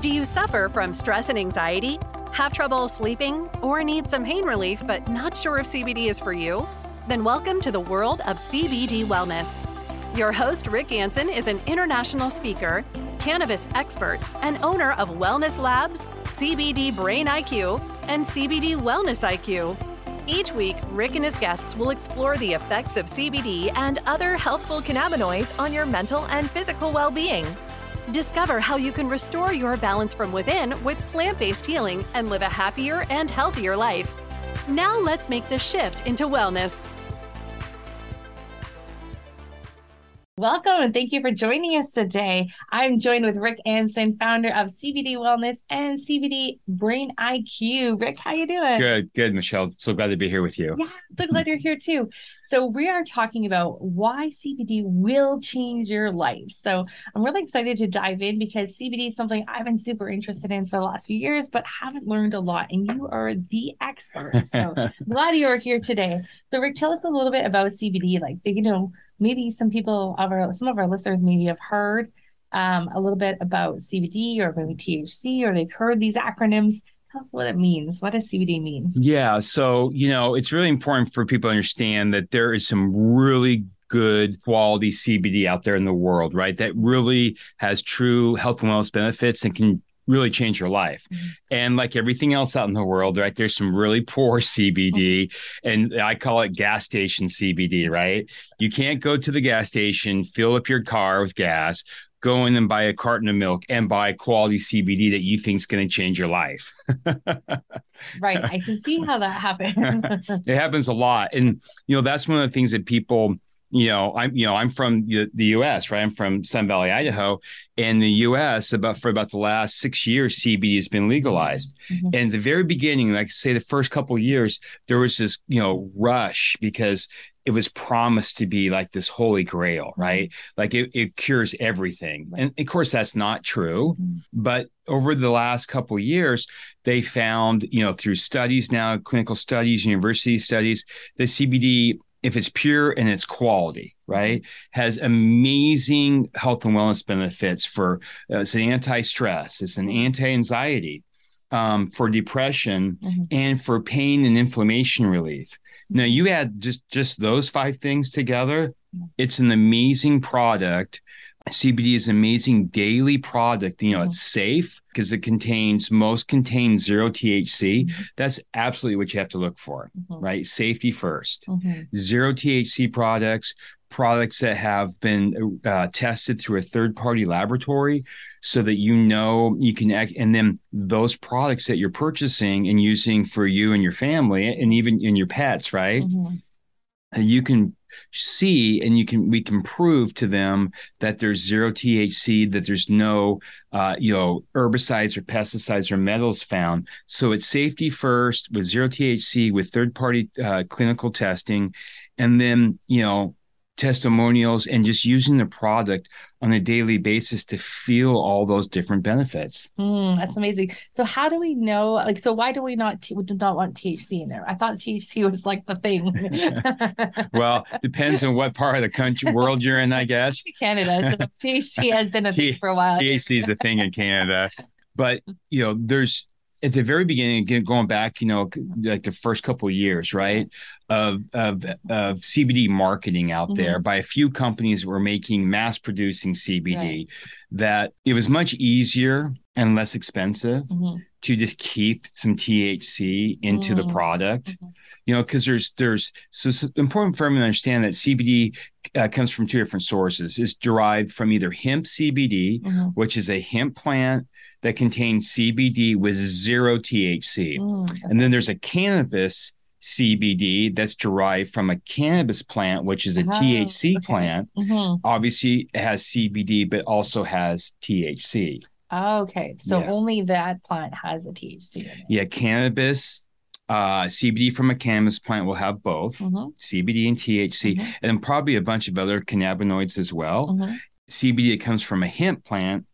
Do you suffer from stress and anxiety? Have trouble sleeping? Or need some pain relief but not sure if CBD is for you? Then welcome to the world of CBD wellness. Your host, Rick Anson, is an international speaker, cannabis expert, and owner of Wellness Labs, CBD Brain IQ, and CBD Wellness IQ. Each week, Rick and his guests will explore the effects of CBD and other healthful cannabinoids on your mental and physical well being. Discover how you can restore your balance from within with plant based healing and live a happier and healthier life. Now, let's make the shift into wellness. Welcome and thank you for joining us today. I'm joined with Rick Anson, founder of CBD Wellness and CBD Brain IQ. Rick, how you doing? Good, good, Michelle. So glad to be here with you. Yeah, so glad you're here too. So we are talking about why CBD will change your life. So I'm really excited to dive in because CBD is something I've been super interested in for the last few years, but haven't learned a lot. And you are the expert. So glad you are here today. So Rick, tell us a little bit about CBD. Like, you know, maybe some people of our some of our listeners maybe have heard um, a little bit about CBD or maybe THC or they've heard these acronyms. What it means. What does CBD mean? Yeah, so you know it's really important for people to understand that there is some really good quality CBD out there in the world, right? That really has true health and wellness benefits and can really change your life. Mm-hmm. And like everything else out in the world, right, there's some really poor CBD, mm-hmm. and I call it gas station CBD, right? You can't go to the gas station, fill up your car with gas, go in and buy a carton of milk and buy quality CBD that you think is going to change your life. right. I can see how that happens. it happens a lot. And, you know, that's one of the things that people, you know, I'm, you know, I'm from the, U.S., right? I'm from Sun Valley, Idaho, and the U.S. about for about the last six years, CBD has been legalized. Mm-hmm. And the very beginning, like I say, the first couple years, there was this, you know, rush because it was promised to be like this holy grail, mm-hmm. right? Like it, it cures everything. And of course, that's not true. Mm-hmm. But over the last couple years, they found, you know, through studies now, clinical studies, university studies, that CBD if it's pure and it's quality, right, has amazing health and wellness benefits for uh, it's an anti-stress, it's an anti-anxiety, um, for depression, mm-hmm. and for pain and inflammation relief. Now you add just just those five things together, it's an amazing product CBD is an amazing daily product. You know, it's safe because it contains most contain zero THC. Mm-hmm. That's absolutely what you have to look for, mm-hmm. right? Safety 1st mm-hmm. Zero THC products, products that have been uh, tested through a third party laboratory so that you know you can act and then those products that you're purchasing and using for you and your family and even in your pets right mm-hmm. you can see and you can we can prove to them that there's zero THC, that there's no uh, you know herbicides or pesticides or metals found. So it's safety first with zero THC with third party uh, clinical testing, and then you know testimonials and just using the product on a daily basis to feel all those different benefits. Mm, that's amazing. So how do we know? Like, so why do we not t- we do not want THC in there? I thought THC was like the thing. well, depends on what part of the country world you're in, I guess. Canada, so THC has been a T- thing for a while. THC is a thing in Canada, but you know, there's at the very beginning, again, going back, you know, like the first couple of years, right, of of of CBD marketing out mm-hmm. there by a few companies that were making mass producing CBD, right. that it was much easier and less expensive mm-hmm. to just keep some THC into mm-hmm. the product. Mm-hmm. You know, because there's there's so it's important for everyone to understand that CBD uh, comes from two different sources. It's derived from either hemp CBD, mm-hmm. which is a hemp plant that contains CBD with zero THC. Mm, okay. And then there's a cannabis CBD that's derived from a cannabis plant, which is a oh, THC okay. plant. Mm-hmm. Obviously, it has CBD, but also has THC. okay. So yeah. only that plant has the THC. Yeah. Cannabis, uh, CBD from a cannabis plant will have both mm-hmm. CBD and THC, mm-hmm. and probably a bunch of other cannabinoids as well. Mm-hmm. CBD that comes from a hemp plant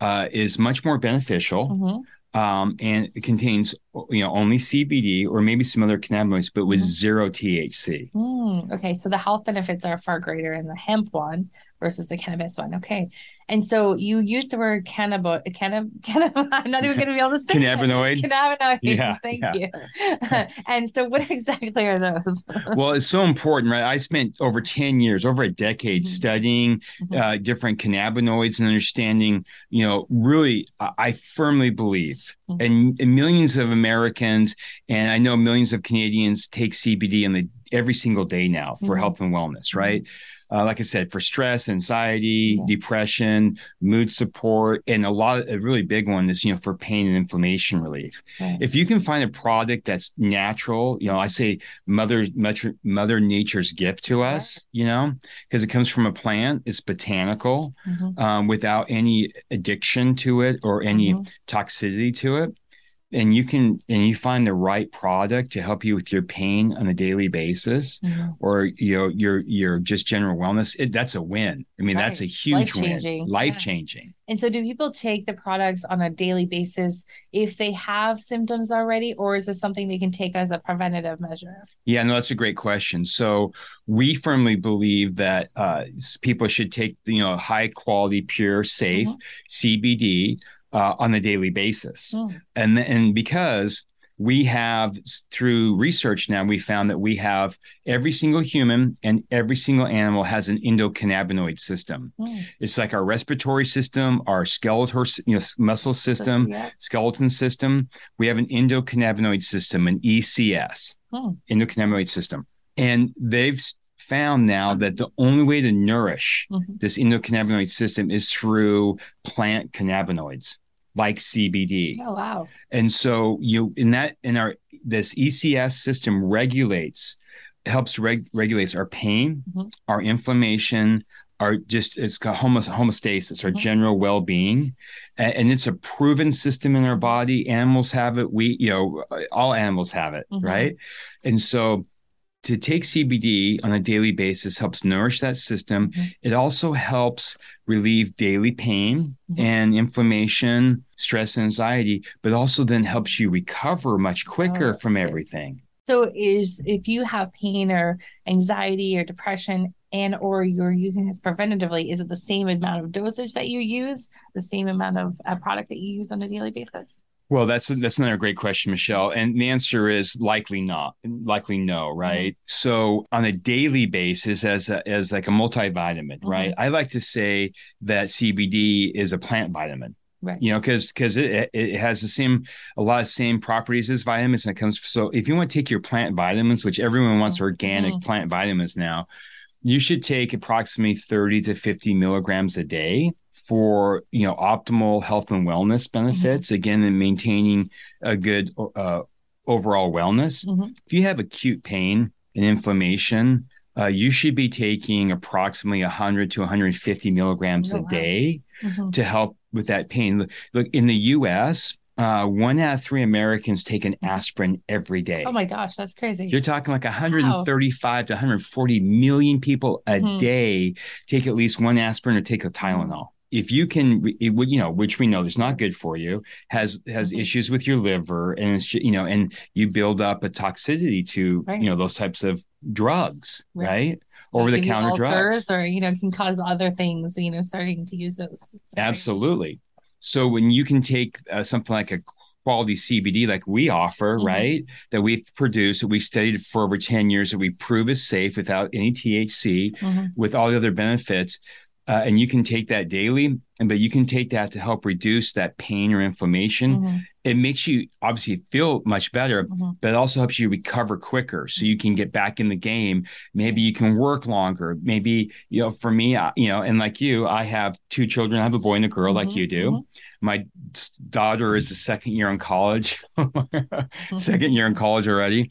uh, is much more beneficial. Mm-hmm. Um, and it contains you know, only CBD or maybe some other cannabinoids, but with Mhm. zero THC. Mm, okay, so the health benefits are far greater in the hemp one versus the cannabis one. Okay, and so you use the word cannabis. Cannab, cannab. I'm not even going to be able to say it. Cannabinoid. Cannabinoid. Yeah, Thank yeah. you. and so, what exactly are those? well, it's so important, right? I spent over 10 years, over a decade Mhm. studying Mhm. uh, different cannabinoids and understanding, you know, really, I, I firmly believe, Mhm. and, and millions of Americans, and I know millions of Canadians take CBD in the every single day now for Mhm. health and wellness, right? Uh, like I said, for stress, anxiety, Yeah. depression, mood support, and a lot of a really big one is, you know, for pain and inflammation relief Right. if you can find a product that's natural, you know, I say mother mother, mother nature's gift to us, you know, because it comes from a plant, it's botanical, Mhm. um, without any addiction to it or any Mhm. toxicity to it. And you can and you find the right product to help you with your pain on a daily basis, Mhm. or you know your your just general wellness. It, that's a win. I mean, that's a Right. huge win, Life-changing. life Yeah. changing. And so, do people take the products on a daily basis if they have symptoms already, or is this something they can take as a preventative measure? Yeah, no, that's a great question. So we firmly believe that uh, people should take you know high quality, pure, safe Mhm. CBD uh, on a daily basis, Mm. and and because we have through research now we found that we have every single human and every single animal has an endocannabinoid system. Mm. It's like our respiratory system, our skeletal, you know, muscle system, Yeah. skeleton system. We have an endocannabinoid system, an ECS, Hmm. endocannabinoid system. And they've found now that the only way to nourish Mhm. this endocannabinoid system is through plant cannabinoids like CBD. Oh wow. And so you in that in our this ECS system regulates helps reg, regulates our pain, Mhm. our inflammation, our just it's got homos, homeostasis, our Mhm. general well-being. And, and it's a proven system in our body. Animals have it. We, you know, all animals have it, Mhm. right? And so to take CBD on a daily basis helps nourish that system. Mhm. It also helps relieve daily pain Mhm. and inflammation, stress, and anxiety, but also then helps you recover much quicker Oh, from good. everything. So, is if you have pain or anxiety or depression, and or you're using this preventatively, is it the same amount of dosage that you use, the same amount of uh, product that you use on a daily basis? Well, that's that's another great question, Michelle. And the answer is likely not, likely no, Mm-hmm. right? So on a daily basis, as a, as like a multivitamin, Mm-hmm. right? I like to say that CBD is a plant vitamin. Right. You know, because because it it has the same a lot of same properties as vitamins, and it comes. So if you want to take your plant vitamins, which everyone wants organic Mhm. plant vitamins now, you should take approximately thirty to fifty milligrams a day for you know optimal health and wellness benefits. Again, in maintaining a good uh, overall wellness. Mhm. If you have acute pain and inflammation, uh, you should be taking approximately 100 to 150 milligrams Oh, a wow. day Mhm. to help with that pain. Look, look in the U.S., uh, one out of three Americans take an aspirin every day. Oh my gosh, that's crazy. You're talking like 135 to 140 million people a Mhm. day take at least one aspirin or take a Tylenol. If you can, it would you know, which we know is not good for you, has has Mhm. issues with your liver, and it's you know, and you build up a toxicity to Right. you know those types of drugs, Right. right? Over the counter drugs. or you know, can cause other things. You know, starting to use those. Absolutely. So when you can take uh, something like a quality CBD like we offer, Mhm. right, that we've produced, that we studied for over 10 years, that we prove is safe without any THC, Mhm. with all the other benefits, uh, and you can take that daily, and but you can take that to help reduce that pain or inflammation. Mhm. It makes you obviously feel much better, Mhm. but it also helps you recover quicker so you can get back in the game maybe you can work longer maybe you know for me I, you know and like you i have two children i have a boy and a girl like Mhm, you do mhm. my daughter is a second year in college Mm-hmm. second year in college already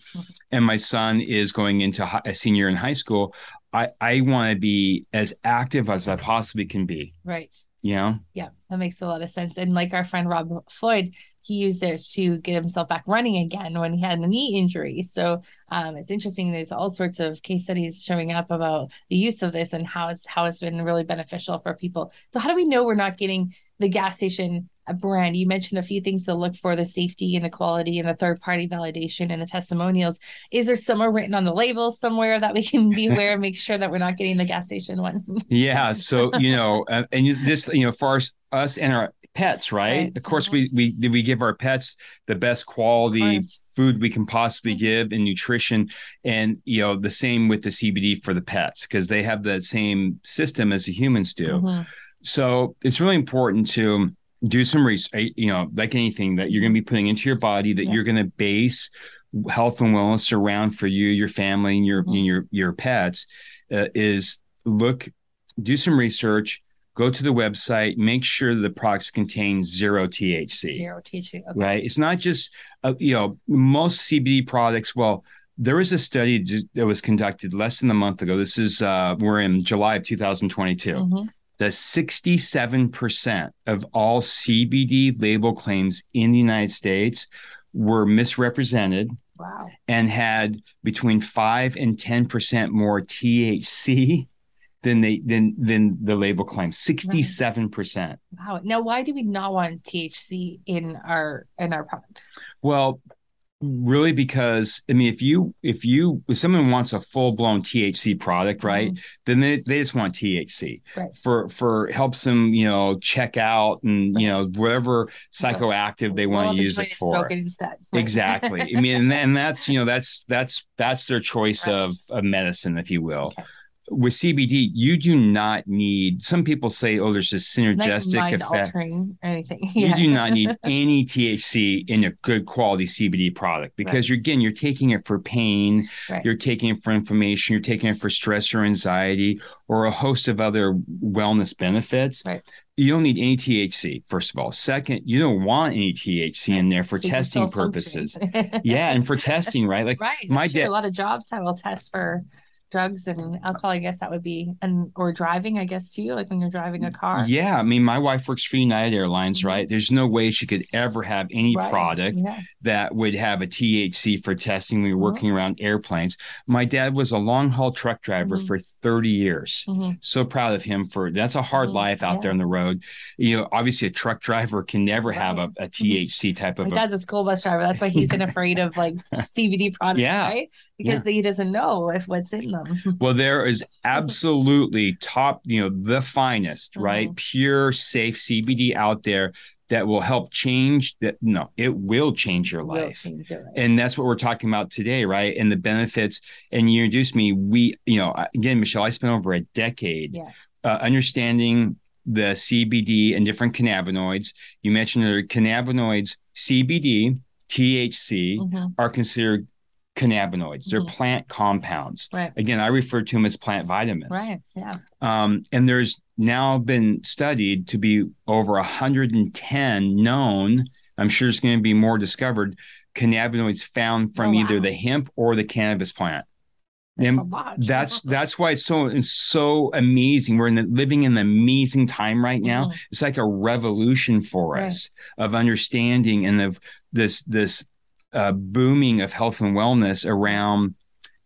and my son is going into a senior in high school i i want to be as active as i possibly can be Right. you know Yeah, that makes a lot of sense. And like our friend Rob Floyd, he used it to get himself back running again when he had a knee injury. So um, it's interesting. There's all sorts of case studies showing up about the use of this and how it's how it's been really beneficial for people. So how do we know we're not getting the gas station brand, you mentioned a few things to look for the safety and the quality and the third party validation and the testimonials. Is there somewhere written on the label somewhere that we can be aware and make sure that we're not getting the gas station one? yeah. So, you know, uh, and this, you know, for us, us and our pets, right? right. Of course, we we we give our pets the best quality food we can possibly mm-hmm. give and nutrition, and you know the same with the CBD for the pets because they have the same system as the humans do. Mm-hmm. So it's really important to do some research. You know, like anything that you're going to be putting into your body that yeah. you're going to base health and wellness around for you, your family, and your mm-hmm. and your your pets uh, is look, do some research go to the website, make sure the products contain zero THC. Zero THC. Okay. Right. It's not just, uh, you know, most CBD products. Well, there was a study that was conducted less than a month ago. This is, uh, we're in July of 2022. Mm-hmm. The 67% of all CBD label claims in the United States were misrepresented. Wow. And had between 5 and 10% more THC than they than than the label claims. Sixty seven percent. Wow. Now, why do we not want THC in our in our product? Well, really because i mean if you if you if someone wants a full-blown thc product right mm-hmm. then they, they just want thc right. for for helps them you know check out and right. you know whatever psychoactive they want to use it for. exactly. I mean and, and that's you know that's that's that's their choice of, of medicine if you will. Okay with CBD, you do not need. Some people say, "Oh, there's this synergistic like effect." Altering anything. Yeah. You do not need any THC in a good quality CBD product because right. you're again, you're taking it for pain, right. you're taking it for inflammation, you're taking it for stress or anxiety, or a host of other wellness benefits. Right. You don't need any THC, first of all. Second, you don't want any THC right. in there for so testing purposes. yeah, and for testing, right? Like right. my dad, a lot of jobs that will test for drugs and alcohol i guess that would be and or driving i guess too like when you're driving a car yeah i mean my wife works for united airlines mm-hmm. right there's no way she could ever have any right. product yeah. that would have a thc for testing when you're mm-hmm. working around airplanes my dad was a long haul truck driver mm-hmm. for 30 years mm-hmm. so proud of him for that's a hard mm-hmm. life out yeah. there on the road you know obviously a truck driver can never right. have a, a thc mm-hmm. type of my dad's a school bus driver that's why he's been afraid of like cbd products yeah. right because yeah. he doesn't know if what's in them. Well, there is absolutely top, you know, the finest, mm-hmm. right? Pure, safe CBD out there that will help change that. No, it will change your life. Change life. And that's what we're talking about today, right? And the benefits. And you introduced me, we, you know, again, Michelle, I spent over a decade yeah. uh, understanding the CBD and different cannabinoids. You mentioned the cannabinoids, CBD, THC mm-hmm. are considered cannabinoids. They're mm-hmm. plant compounds. Right. Again, I refer to them as plant vitamins. Right. Yeah. Um, and there's now been studied to be over 110 known. I'm sure there's going to be more discovered cannabinoids found from oh, either the hemp or the cannabis plant. That's and that's that's why it's so it's so amazing. We're in the, living in the amazing time right now. Mm-hmm. It's like a revolution for right. us of understanding and of this this uh, booming of health and wellness around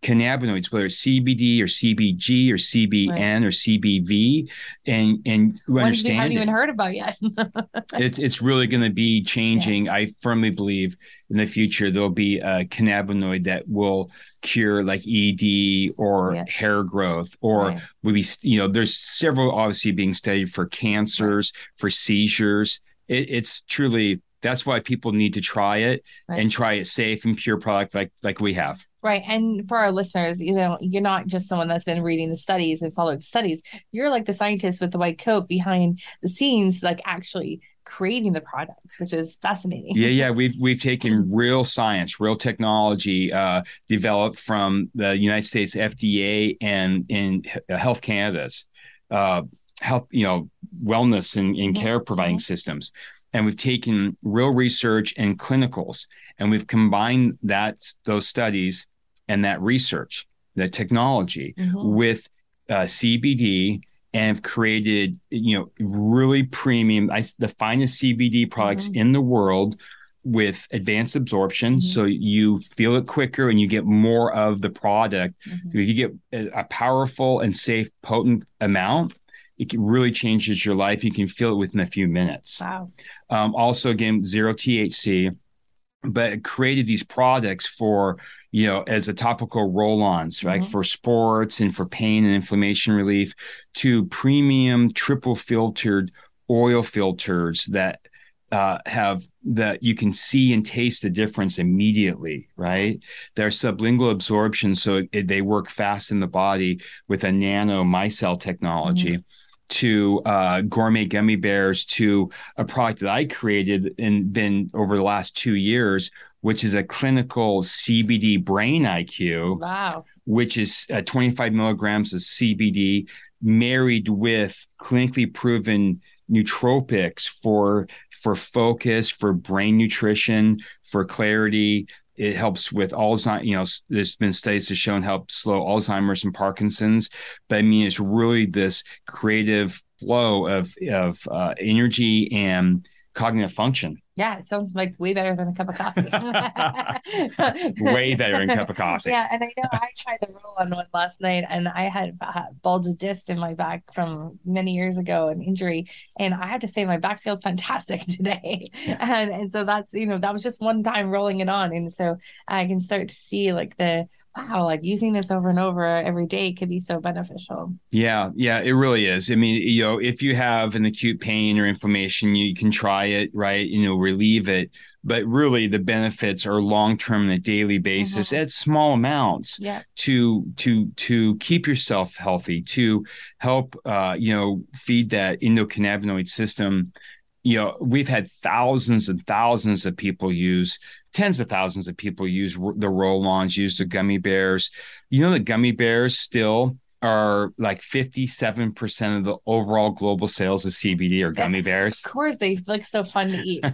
cannabinoids, whether it's CBD or CBG or CBN right. or CBV, and and you understand. We haven't even heard about yet. it, it's really going to be changing. Yeah. I firmly believe in the future there'll be a cannabinoid that will cure like ED or yeah. hair growth, or right. will be you know there's several obviously being studied for cancers, right. for seizures. It, it's truly that's why people need to try it right. and try it safe and pure product like like we have. Right and for our listeners you know you're not just someone that's been reading the studies and following the studies. You're like the scientist with the white coat behind the scenes like actually creating the products which is fascinating. Yeah yeah we've we've taken real science real technology uh, developed from the united states fda and in health canada's uh, health you know wellness and, and care providing mm-hmm. systems and we've taken real research and clinicals and we've combined that those studies and that research the technology mm-hmm. with uh, cbd and have created you know really premium I, the finest cbd products mm-hmm. in the world with advanced absorption mm-hmm. so you feel it quicker and you get more of the product mm-hmm. you get a, a powerful and safe potent amount it really changes your life. You can feel it within a few minutes. Wow. Um, also, again, zero THC, but it created these products for you know as a topical roll-ons, right, Mhm. for sports and for pain and inflammation relief, to premium triple filtered oil filters that uh, have that you can see and taste the difference immediately, right? They're sublingual absorption, so it, they work fast in the body with a nano micelle technology. To uh, gourmet gummy bears, to a product that I created and been over the last two years, which is a clinical CBD brain IQ Wow. which is uh, 25 milligrams of CBD married with clinically proven nootropics for for focus, for brain nutrition, for clarity. It helps with Alzheimer's. You know, there's been studies that shown help slow Alzheimer's and Parkinson's. But I mean, it's really this creative flow of of uh, energy and cognitive function. Yeah, it sounds like way better than a cup of coffee. Way better than a cup of coffee. Yeah, and I know I tried the roll on one last night, and I had a uh, bulged disc in my back from many years ago, an injury, and I have to say my back feels fantastic today. And and so that's you know that was just one time rolling it on, and so I can start to see like the wow, like using this over and over every day could be so beneficial. Yeah, yeah, it really is. I mean, you know, if you have an acute pain or inflammation, you can try it, right? You know, relieve it. But really, the benefits are long term on a daily basis Mhm. at small amounts Yeah. to to to keep yourself healthy, to help uh, you know feed that endocannabinoid system. You know, we've had thousands and thousands of people use, tens of thousands of people use the roll-ons, use the gummy bears. You know, the gummy bears still are like 57% of the overall global sales of CBD are gummy bears. Of course, they look so fun to eat.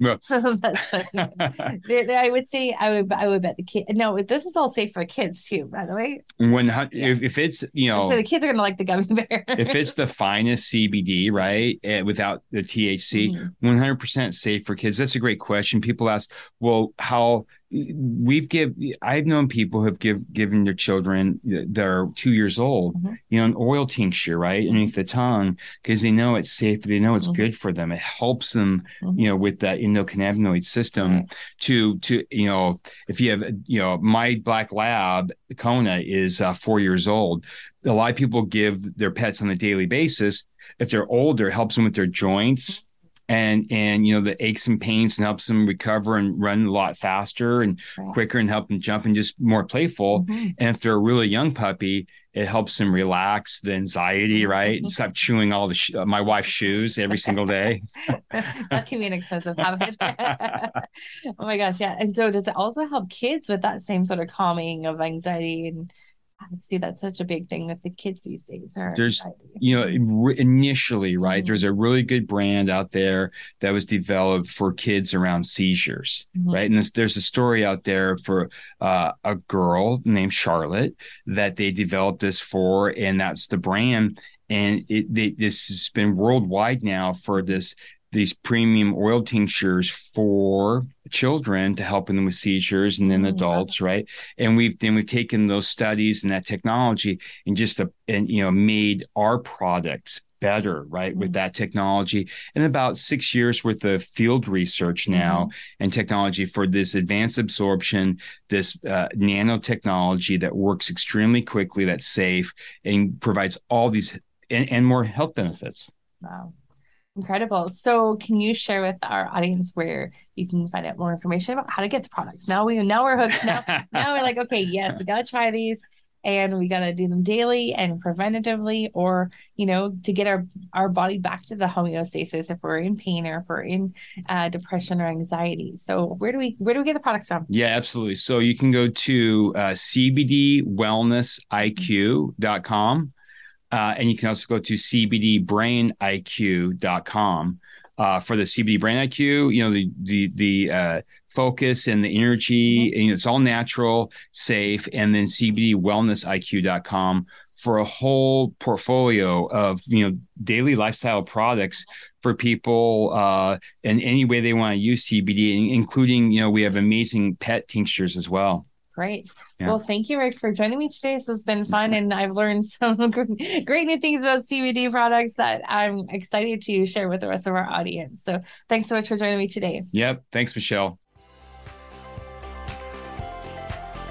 Well- That's funny. They- they- I would say I would I would bet the kid. No, this is all safe for kids too. By the way, When Yeah. if, if it's you know so the kids are gonna like the gummy bear. if it's the finest CBD right eh, without the THC, Mhm. 100% safe for kids. That's a great question. People ask, well, how we've give I've known people who have give given their children that are two years old, Mhm. you know, an oil tincture right underneath the tongue because they know it's safe. They know it's Mhm. good for them. It helps them, Mhm. you know, with that endocannabinoid system. Right. To to you know, if you have you know, my black lab Kona is uh, four years old. A lot of people give their pets on a daily basis. If they're older, it helps them with their joints and and you know the aches and pains and helps them recover and run a lot faster and Right. quicker and help them jump and just more playful. Mhm. And if they're a really young puppy, it helps them relax the anxiety, right? And stop chewing all the sh- uh, my wife's shoes every single day. that can be an expensive habit. oh my gosh, yeah. And so does it also help kids with that same sort of calming of anxiety and I see that's such a big thing with the kids these days. There's- anxiety. you know initially right Mhm. there's a really good brand out there that was developed for kids around seizures Mhm. right and this, there's a story out there for uh, a girl named charlotte that they developed this for and that's the brand and it they, this has been worldwide now for this these premium oil tinctures for children to help them with seizures and then wow. adults right and we've then we've taken those studies and that technology and just a, and you know made our products better right with Mm. that technology and about six years worth of field research now and technology for this advanced absorption this uh, nanotechnology that works extremely quickly that's safe and provides all these and, and more health benefits Wow. Incredible. So can you share with our audience where you can find out more information about how to get the products? Now we now we're hooked. Now now we're like, okay, yes, we gotta try these and we gotta do them daily and preventatively or you know to get our our body back to the homeostasis if we're in pain or if we're in uh, depression or anxiety so where do we where do we get the products from Yeah, absolutely. So you can go to uh, cbdwellnessiq.com uh, and you can also go to cbdbrainiq.com. Uh, for the CBD Brain IQ, you know the the the uh, focus and the energy, and it's all natural, safe, and then CBDWellnessIQ.com for a whole portfolio of you know daily lifestyle products for people uh, in any way they want to use CBD, including you know we have amazing pet tinctures as well. Great. Yeah. Well, thank you, Rick, for joining me today. This has been fun, and I've learned some great new things about CBD products that I'm excited to share with the rest of our audience. So, thanks so much for joining me today. Yep. Thanks, Michelle.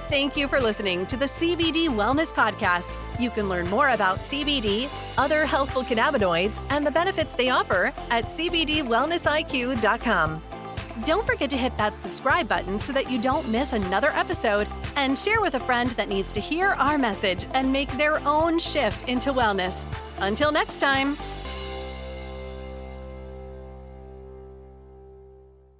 Thank you for listening to the CBD Wellness Podcast. You can learn more about CBD, other healthful cannabinoids, and the benefits they offer at CBDWellnessIQ.com. Don't forget to hit that subscribe button so that you don't miss another episode and share with a friend that needs to hear our message and make their own shift into wellness. Until next time.